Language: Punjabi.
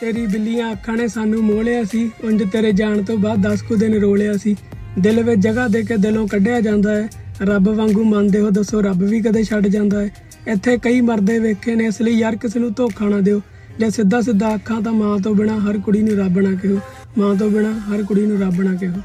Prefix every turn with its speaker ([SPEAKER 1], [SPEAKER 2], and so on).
[SPEAKER 1] ਤੇਰੀ ਬਿੱਲੀਆਂ ਅੱਖਾਂ ਨੇ ਸਾਨੂੰ ਮੋਹਲਿਆ ਸੀ। ਉਂਝ ਤੇਰੇ ਜਾਣ ਤੋਂ ਬਾਅਦ 10 ਕੁ ਦਿਨ ਰੋਲਿਆ ਸੀ। ਦਿਲ ਵਿੱਚ ਜਗ੍ਹਾ ਦੇ ਕੇ ਦਿਲੋਂ ਕੱਢਿਆ ਜਾਂਦਾ ਹੈ। ਰੱਬ ਵਾਂਗੂ ਮੰਨਦੇ ਹੋ ਦੱਸੋ ਰੱਬ ਵੀ ਕਦੇ ਛੱਡ ਜਾਂਦਾ ਹੈ। ਇੱਥੇ ਕਈ ਮਰਦੇ ਵੇਖੇ ਨੇ, ਇਸ ਲਈ ਯਾਰ ਕਿਸੇ ਨੂੰ ਧੋਖਾ ਨਾ ਦਿਓ। ਜੇ ਸਿੱਧਾ ਸਿੱਧਾ ਅੱਖਾਂ ਤਾਂ ਮਾਂ ਤੋਂ ਬਿਨਾ ਹਰ ਕੁੜੀ ਨੂੰ ਰੱਬ ਨਾ ਕਹੋ। ਮਾਂ ਤੋਂ ਬਿਨਾ ਹਰ ਕੁੜੀ ਨੂੰ ਰੱਬ ਨਾ ਕਹੋ।